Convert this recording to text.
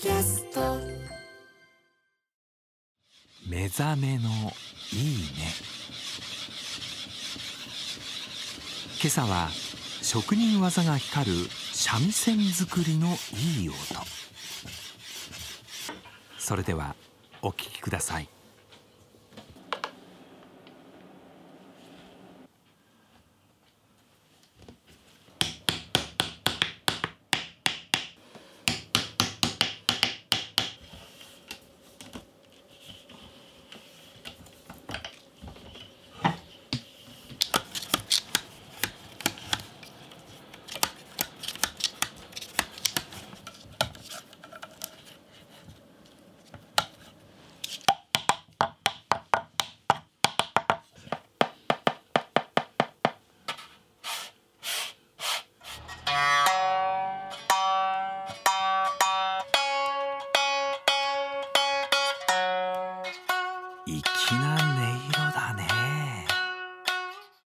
キャスト。目覚めのいいね。今朝は職人技が光る三味線作りのいい音。それではお聴きください。粋なね